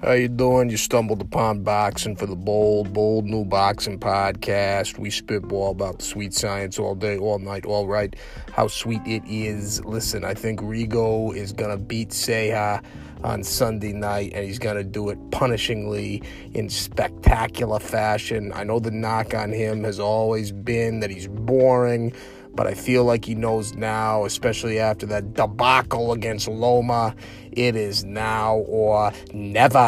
How you doing? You stumbled upon boxing for the bold, bold new boxing podcast. We spitball about the sweet science all day, all night, all right. How sweet it is. Listen, I think Rigo is gonna beat Ceja on Sunday night, and he's gonna do it punishingly in spectacular fashion. I know the knock on him has always been that he's boring but I feel like he knows now, especially after that debacle against Loma, it is now or never.